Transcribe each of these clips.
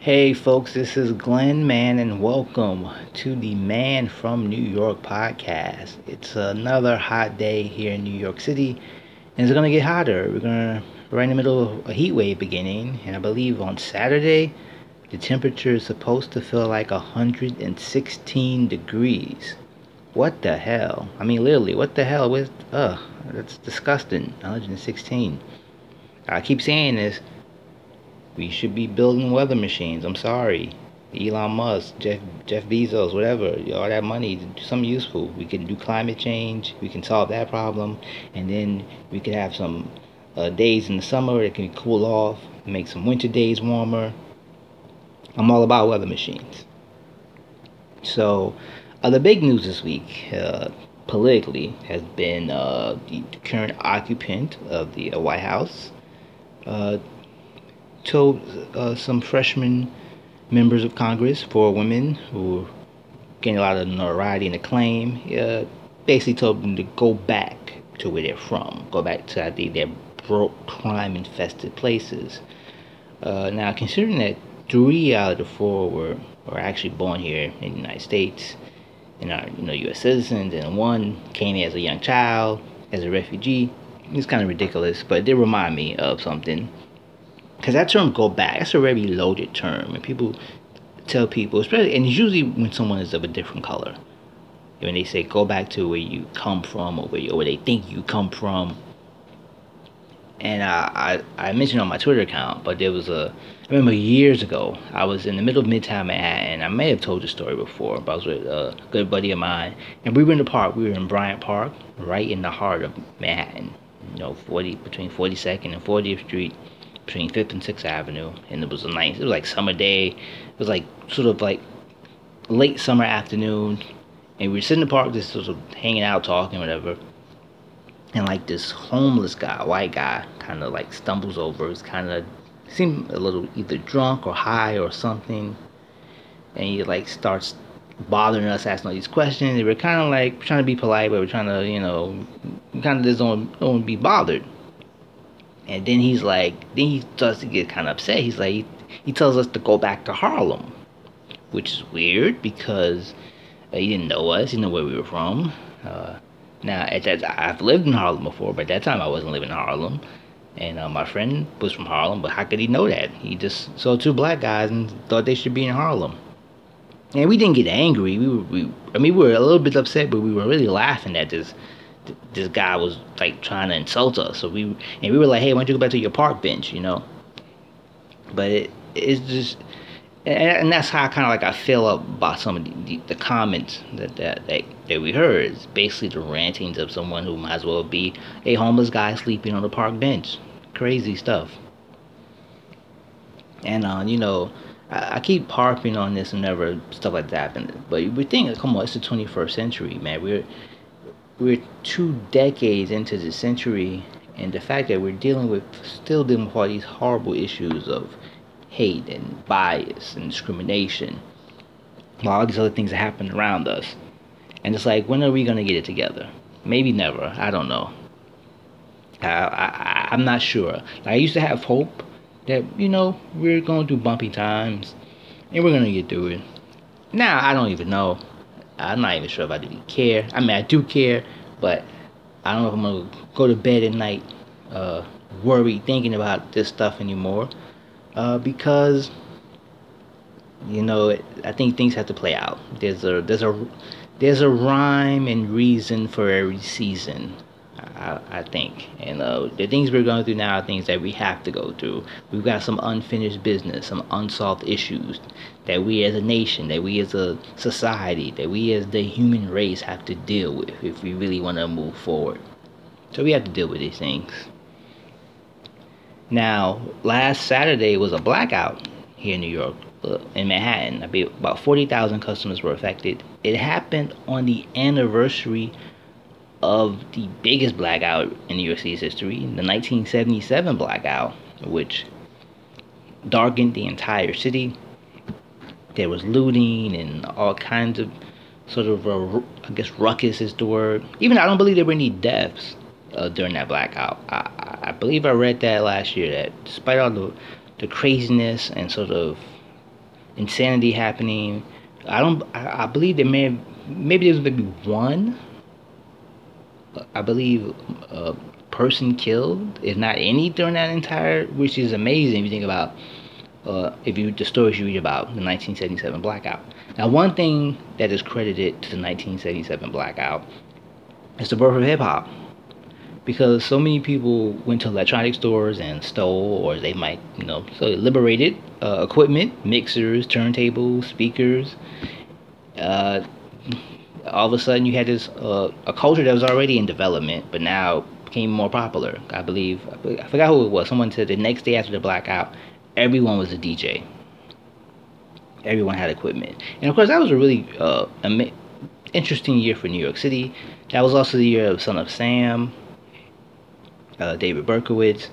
Hey folks, this is Glenn Mann, and welcome to the Man from New York podcast. It's another hot day here in New York City, and it's gonna get hotter. We're gonna right in the middle of a heat wave beginning, and I believe on Saturday the temperature is supposed to feel like 116 degrees. What the hell? I mean, literally, what the hell? With ugh, that's disgusting. 116. I keep saying this we should be building weather machines. I'm sorry. Elon Musk, Jeff Jeff Bezos, whatever, all that money, do something useful. We can do climate change. We can solve that problem, and then we could have some uh, days in the summer that can cool off, make some winter days warmer. I'm all about weather machines. So, uh, the big news this week, uh, politically, has been uh, the current occupant of the uh, White House uh, told uh, some freshman members of Congress, four women who gained a lot of notoriety and acclaim, uh, basically told them to go back to where they're from, go back to I think their broke, crime-infested places. Uh, now, considering that three out of the four were were actually born here in the United States and are you know U.S. citizens, and one came here as a young child as a refugee, it's kind of ridiculous, but it did remind me of something because that term go back that's a very loaded term and people tell people especially and it's usually when someone is of a different color when they say go back to where you come from or where, you, or where they think you come from and I, I, I mentioned on my Twitter account, but there was a. I remember years ago, I was in the middle of Midtown Manhattan. I may have told the story before, but I was with a good buddy of mine, and we were in the park. We were in Bryant Park, right in the heart of Manhattan. You know, 40 between 42nd and 40th Street between Fifth and Sixth Avenue, and it was a nice. It was like summer day. It was like sort of like late summer afternoon, and we were sitting in the park, just sort of hanging out, talking, whatever. And like this homeless guy, white guy, kind of like stumbles over. He's kind of seemed a little either drunk or high or something, and he like starts bothering us, asking all these questions. We're kind of like trying to be polite, but we're trying to, you know, kind of just don't don't be bothered. And then he's like, then he starts to get kind of upset. He's like, he, he tells us to go back to Harlem, which is weird because uh, he didn't know us. He didn't know where we were from. Uh, now, at that, I've lived in Harlem before, but at that time I wasn't living in Harlem. And uh, my friend was from Harlem, but how could he know that? He just saw two black guys and thought they should be in Harlem. And we didn't get angry. We were, we, I mean, we were a little bit upset, but we were really laughing at this this guy was like trying to insult us. So we and we were like, hey, why don't you go back to your park bench, you know? But it it's just and, that's how I kind of like I feel about some of the, the, the comments that, that that that we heard. It's basically the rantings of someone who might as well be a homeless guy sleeping on the park bench. Crazy stuff. And uh, you know, I, I keep harping on this whenever stuff like that happens. But we think, come on, it's the 21st century, man. We're we're two decades into the century, and the fact that we're dealing with, still dealing with all these horrible issues of hate and bias and discrimination, all these other things that happen around us. And it's like, when are we gonna get it together? Maybe never. I don't know. I, I, I'm not sure. I used to have hope that, you know, we're going through bumpy times and we're gonna get through it. Now, I don't even know. I'm not even sure if I really care. I mean, I do care, but I don't know if I'm gonna go to bed at night uh, worried thinking about this stuff anymore uh, because you know I think things have to play out. There's a there's a there's a rhyme and reason for every season. I, I think. And uh, the things we're going through now are things that we have to go through. We've got some unfinished business, some unsolved issues that we as a nation, that we as a society, that we as the human race have to deal with if we really want to move forward. So we have to deal with these things. Now, last Saturday was a blackout here in New York, uh, in Manhattan. About 40,000 customers were affected. It happened on the anniversary of the biggest blackout in York City's history, the 1977 blackout, which darkened the entire city. There was looting and all kinds of sort of, a, I guess, ruckus is the word. Even I don't believe there were any deaths uh, during that blackout. I, I believe I read that last year that despite all the, the craziness and sort of insanity happening. I don't. I, I believe there may have, maybe was maybe one. I believe a person killed, if not any, during that entire, which is amazing if you think about uh, if you the stories you read about the 1977 blackout. Now, one thing that is credited to the 1977 blackout is the birth of hip hop, because so many people went to electronic stores and stole, or they might, you know, so liberated uh, equipment, mixers, turntables, speakers. Uh, all of a sudden, you had this uh, a culture that was already in development, but now became more popular. I believe I forgot who it was. Someone said the next day after the blackout, everyone was a DJ. Everyone had equipment, and of course that was a really uh, ama- interesting year for New York City. That was also the year of Son of Sam, uh, David Berkowitz,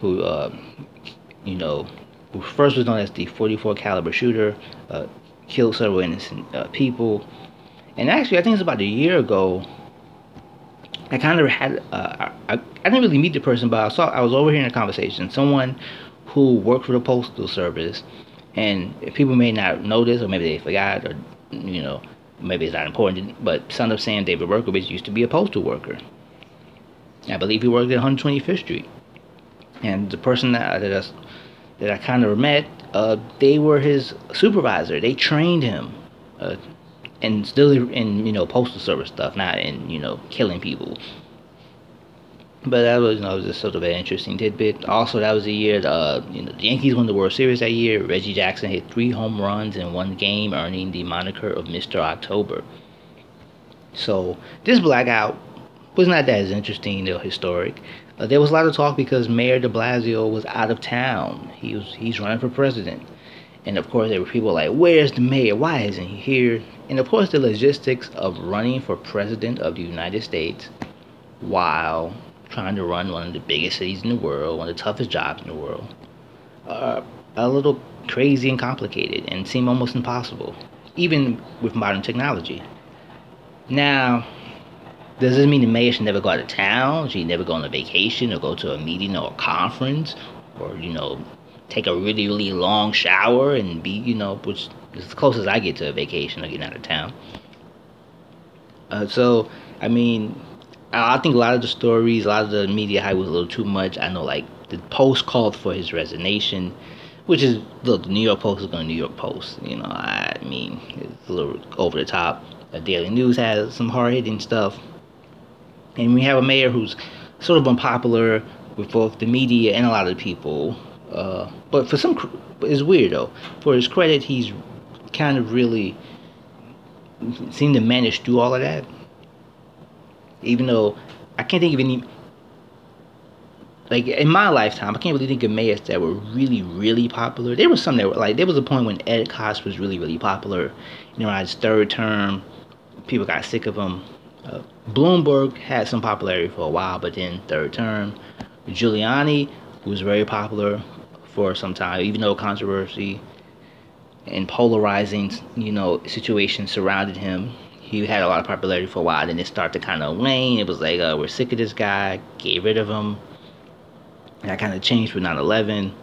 who uh, you know, who first was known as the 44 caliber shooter, uh, killed several innocent uh, people, and actually I think it's about a year ago. I kind of had uh, I, I didn't really meet the person, but I saw I was overhearing a conversation. Someone who worked for the postal service, and people may not know this, or maybe they forgot, or you know, maybe it's not important. But son of Sam David Berkowitz used to be a postal worker. I believe he worked at 125th Street, and the person that that I, that I kind of met, uh, they were his supervisor. They trained him, uh, and still in you know postal service stuff, not in you know killing people. But that was, you know, was just sort of an interesting tidbit. Also, that was the year uh, you know, the Yankees won the World Series that year. Reggie Jackson hit three home runs in one game, earning the moniker of Mr. October. So this blackout was not that as interesting or historic. Uh, there was a lot of talk because Mayor De Blasio was out of town. He was he's running for president, and of course there were people like, "Where's the mayor? Why isn't he here?" And of course the logistics of running for president of the United States while trying to run one of the biggest cities in the world, one of the toughest jobs in the world, are a little crazy and complicated and seem almost impossible, even with modern technology. Now, does this mean the mayor should never go out of town? Should never go on a vacation or go to a meeting or a conference? Or, you know, take a really, really long shower and be, you know, which is as close as I get to a vacation or getting out of town. Uh, so, I mean, I think a lot of the stories, a lot of the media hype was a little too much. I know, like the Post called for his resignation, which is look, the New York Post is going to New York Post. You know, I mean, it's a little over the top. The Daily News has some hard hitting stuff, and we have a mayor who's sort of unpopular with both the media and a lot of people. Uh, but for some, it's weird though. For his credit, he's kind of really seemed to manage through all of that even though I can't think of any like in my lifetime, I can't really think of mayors that were really, really popular. There was some that were like there was a point when Ed Koch was really, really popular. You know, his third term, people got sick of him. Uh, Bloomberg had some popularity for a while, but then third term, Giuliani was very popular for some time, even though controversy and polarizing, you know, situations surrounded him he had a lot of popularity for a while. Then it started to kind of wane. It was like, uh, we're sick of this guy, get rid of him. And that kind of changed with 9 11.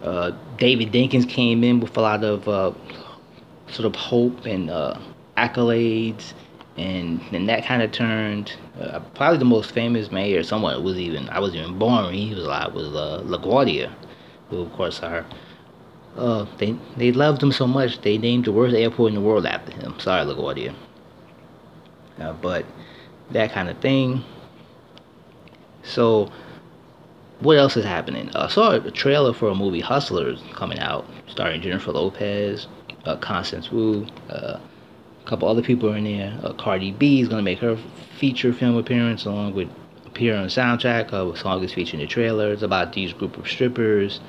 Uh, David Dinkins came in with a lot of uh, sort of hope and uh, accolades. And then that kind of turned. Uh, probably the most famous mayor, someone was even, I was even born when he was alive, was uh, LaGuardia, who, of course, are. Uh, they they loved him so much they named the worst airport in the world after him. Sorry, LaGuardia. Uh, but that kind of thing. So, what else is happening? Uh, I saw a trailer for a movie Hustlers coming out, starring Jennifer Lopez, uh, Constance Wu, uh, a couple other people are in there. Uh, Cardi B is gonna make her feature film appearance along with appear on soundtrack. A song is featured in the trailer. It's about these group of strippers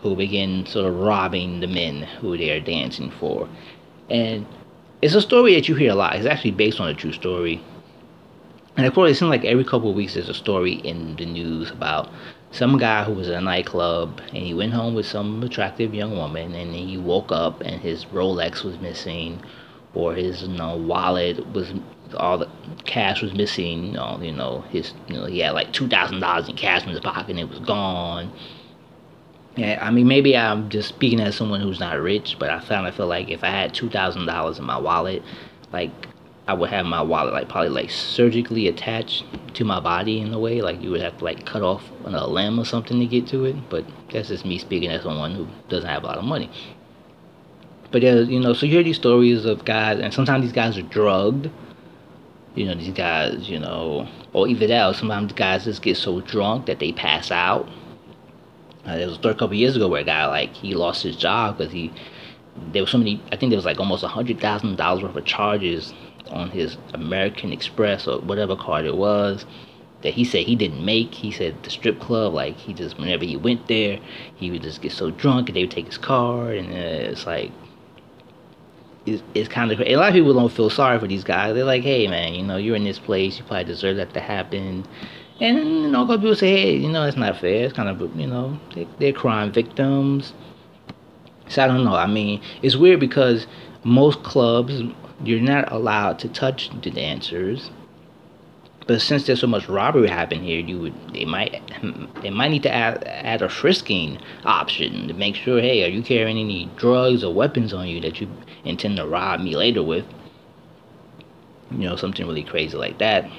who begin sort of robbing the men who they are dancing for, and it's a story that you hear a lot. It's actually based on a true story. And of course, it seems like every couple of weeks there's a story in the news about some guy who was at a nightclub and he went home with some attractive young woman and he woke up and his Rolex was missing or his you know, wallet was all the cash was missing. You know, you know his you know he had like two thousand dollars in cash in his pocket and it was gone. Yeah, I mean, maybe I'm just speaking as someone who's not rich, but I found I feel like if I had two thousand dollars in my wallet, like I would have my wallet like probably like surgically attached to my body in a way, like you would have to like cut off a limb or something to get to it. But that's just me speaking as someone who doesn't have a lot of money. But yeah, you know, so you hear these stories of guys, and sometimes these guys are drugged. You know, these guys, you know, or even else, sometimes guys just get so drunk that they pass out uh, there was a story a couple years ago where a guy like he lost his job because he there was so many. I think there was like almost a hundred thousand dollars worth of charges on his American Express or whatever card it was that he said he didn't make. He said the strip club, like he just whenever he went there, he would just get so drunk and they would take his card, and uh, it's like it's, it's kind of a lot of people don't feel sorry for these guys. They're like, hey man, you know, you're in this place, you probably deserve that to happen. And you know, a people say, hey, you know, it's not fair. It's kind of, you know, they, they're crime victims. So I don't know. I mean, it's weird because most clubs you're not allowed to touch the dancers. But since there's so much robbery happening here, you would they might they might need to add add a frisking option to make sure. Hey, are you carrying any drugs or weapons on you that you intend to rob me later with? You know, something really crazy like that.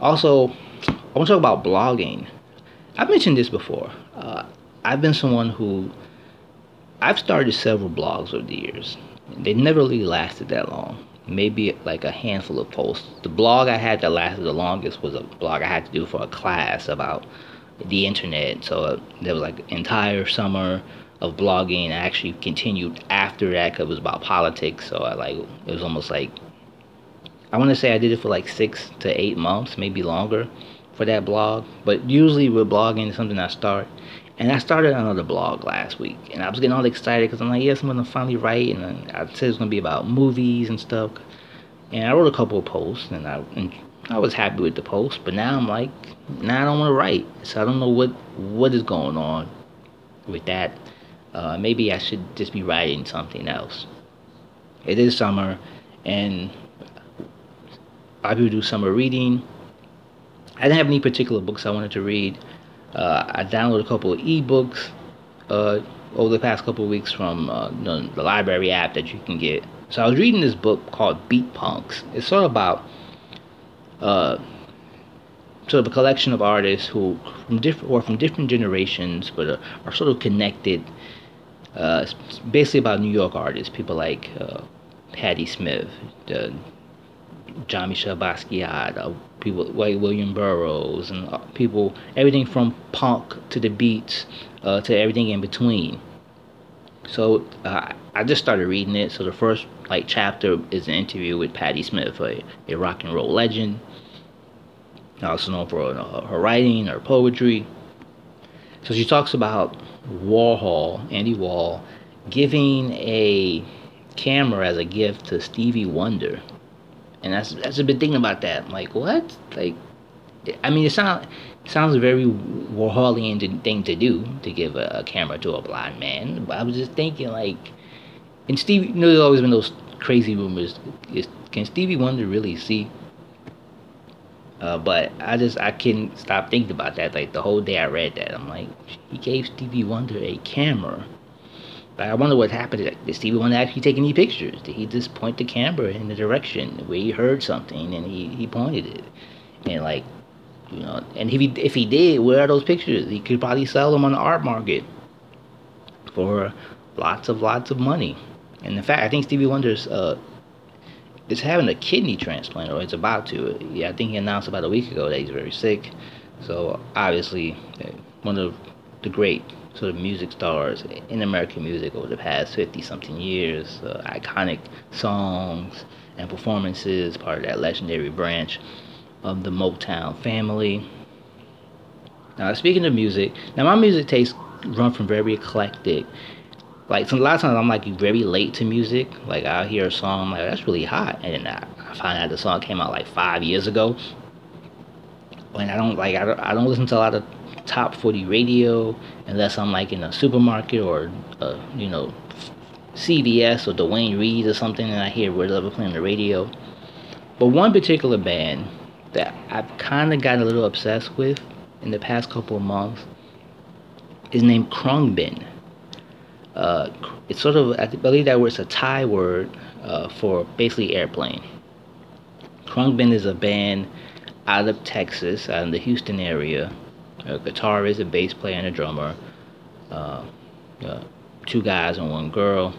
Also, I want to talk about blogging. I've mentioned this before. Uh, I've been someone who I've started several blogs over the years. They never really lasted that long. Maybe like a handful of posts. The blog I had that lasted the longest was a blog I had to do for a class about the internet. So uh, there was like entire summer of blogging. I actually continued after that because it was about politics. So I like it was almost like I want to say I did it for like six to eight months, maybe longer for that blog. But usually with blogging, something I start. And I started another blog last week, and I was getting all excited because I'm like, yes, I'm gonna finally write, and I said it's gonna be about movies and stuff. And I wrote a couple of posts, and I and I was happy with the post. But now I'm like, now I don't want to write, so I don't know what what is going on with that. Uh, maybe I should just be writing something else. It is summer, and I do do summer reading I didn't have any particular books I wanted to read. Uh, I downloaded a couple of ebooks uh, over the past couple of weeks from uh, the library app that you can get. So I was reading this book called Beat Punks. It's sort of about uh, sort of a collection of artists who from different or from different generations, but are, are sort of connected. Uh, basically about New York artists, people like uh, Patti Smith, Jean-Michel Basquiat, uh, people like William Burroughs, and uh, people, everything from punk to the beats uh, to everything in between. So uh, I just started reading it. So the first like chapter is an interview with Patti Smith, a, a rock and roll legend, also known for uh, her writing, her poetry. So she talks about Warhol, Andy Warhol, giving a camera as a gift to Stevie Wonder and that's that's a big thing about that. Like what? Like, I mean, it sounds sounds a very Warholian thing to do to give a, a, camera to a blind man. But I was just thinking like, and Stevie, you know, there's always been those crazy rumors. Is, can Stevie Wonder really see? Uh, but I just I couldn't stop thinking about that. Like the whole day I read that, I'm like, he gave Stevie Wonder a camera but I wonder what happened. Did Stevie Wonder actually take any pictures? Did he just point the camera in the direction where he heard something and he, he pointed it? And like, you know, and if he if he did, where are those pictures? He could probably sell them on the art market for lots of lots of money. And in fact, I think Stevie Wonder's uh, is having a kidney transplant, or it's about to. Yeah, I think he announced about a week ago that he's very sick. So obviously, uh, one of the great sort of music stars in American music over the past 50 something years, uh, iconic songs and performances, part of that legendary branch of the Motown family. Now, speaking of music, now my music tastes run from very eclectic. Like, some, a lot of times I'm like very late to music. Like, I'll hear a song, I'm like, that's really hot. And then I, I find out the song came out like five years ago. And I don't like, I don't, I don't listen to a lot of top 40 radio unless I'm like in a supermarket or, uh, you know, CVS or Duane Reade or something and I hear Red Level playing the radio. But one particular band that I've kind of gotten a little obsessed with in the past couple of months is named Khruangbin. Uh, it's sort of, I believe that word's a Thai word uh, for basically airplane. Khruangbin is a band out of Texas, out in the Houston area. A guitarist, a bass player, and a drummer. Uh, uh, two guys and one girl.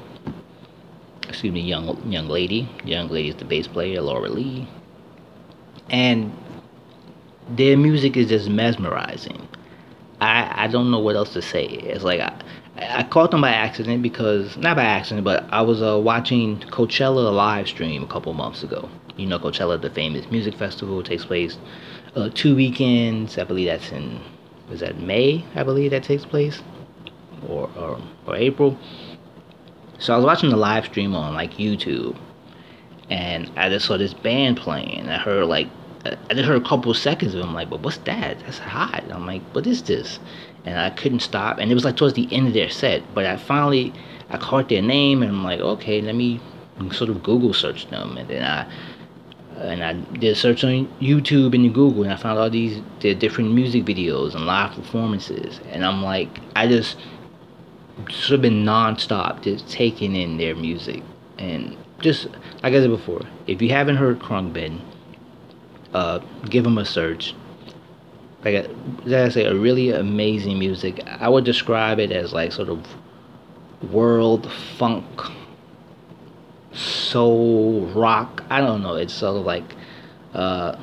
Excuse me, young young lady. Young lady is the bass player, Laura Lee. And their music is just mesmerizing. I I don't know what else to say. It's like I, I caught them by accident because not by accident, but I was uh, watching Coachella live stream a couple months ago. You know, Coachella, the famous music festival, takes place uh, two weekends. I believe that's in was that May? I believe that takes place, or or, or April. So I was watching the live stream on like YouTube, and I just saw this band playing. I heard like I just heard a couple seconds of. I'm like, but what's that? That's hot. I'm like, what is this? And I couldn't stop. And it was like towards the end of their set. But I finally, I caught their name and I'm like, okay, let me sort of Google search them. And then I, and I did a search on YouTube and Google and I found all these their different music videos and live performances. And I'm like, I just sort of been nonstop just taking in their music. And just, like I said before, if you haven't heard Khruangbin, uh, give them a search. Like I, I say, a really amazing music. I would describe it as like sort of world funk, soul rock. I don't know. It's sort of like uh,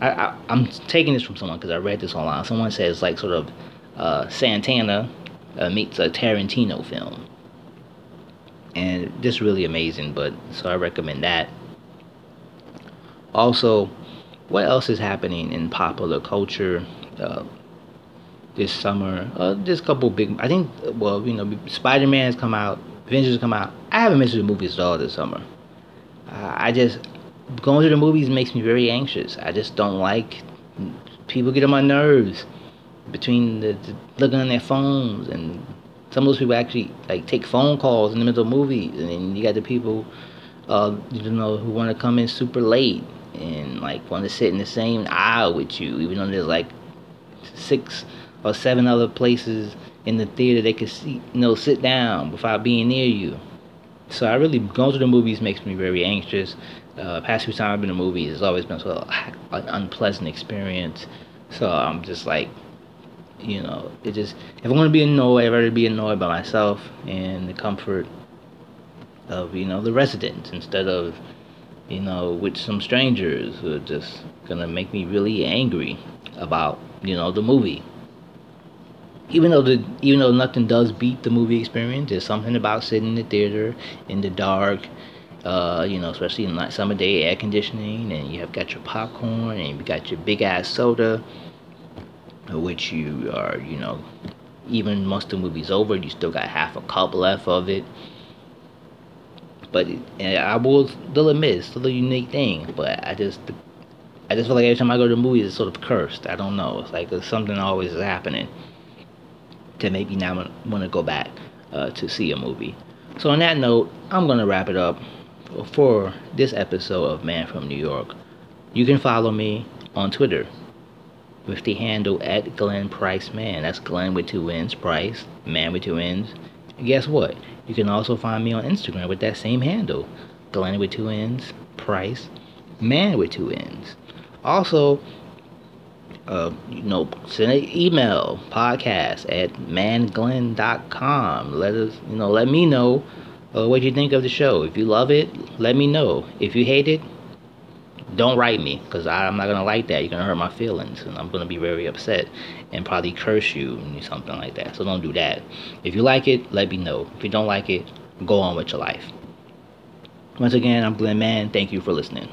I, I am taking this from someone because I read this online. Someone says like sort of uh, Santana uh, meets a Tarantino film, and just really amazing. But so I recommend that. Also, what else is happening in popular culture uh, this summer? Uh, just a couple big. I think. Well, you know, Spider Man has come out. Avengers come out. I haven't been to the movies at all this summer. Uh, I just going to the movies makes me very anxious. I just don't like people get on my nerves between the, the looking on their phones and some of those people actually like take phone calls in the middle of movies and then you got the people uh, you know who want to come in super late and like want to sit in the same aisle with you, even though there's like six or seven other places in the theater they could see, you know, sit down without being near you. So I really going to the movies makes me very anxious. Uh, past few times I've been to movies, it's always been sort of an unpleasant experience. So I'm just like, you know, it just if I'm gonna be annoyed, I'd rather be annoyed by myself and the comfort of you know the residents instead of you know, with some strangers who are just gonna make me really angry about, you know, the movie. Even though the even though nothing does beat the movie experience, there's something about sitting in the theater in the dark, uh, you know, especially in like summer day air conditioning, and you have got your popcorn and you got your big ass soda, which you are, you know, even once the movie's over, you still got half a cup left of it but I will still admit it's still a unique thing. But I just I just feel like every time I go to the movies, it's sort of cursed. I don't know. It's like something always is happening to maybe now want to go back uh, to see a movie. So on that note, I'm gonna wrap it up for this episode of Man from New York. You can follow me on Twitter with the handle at Glenn Price Mann. That's Glenn with two N's, Price, Mann with two N's. Guess what? You can also find me on Instagram with that same handle, Glenn with two N's, Price, Mann with two N's. Also, uh, you know, send an email podcast at manglenn.com. Let us, you know, let me know uh, what you think of the show. If you love it, let me know. If you hate it, don't write me because I'm not gonna like that. You're gonna hurt my feelings, and I'm gonna be very upset and probably curse you and something like that. So don't do that. If you like it, let me know. If you don't like it, go on with your life. Once again, I'm Glenn Mann. Thank you for listening.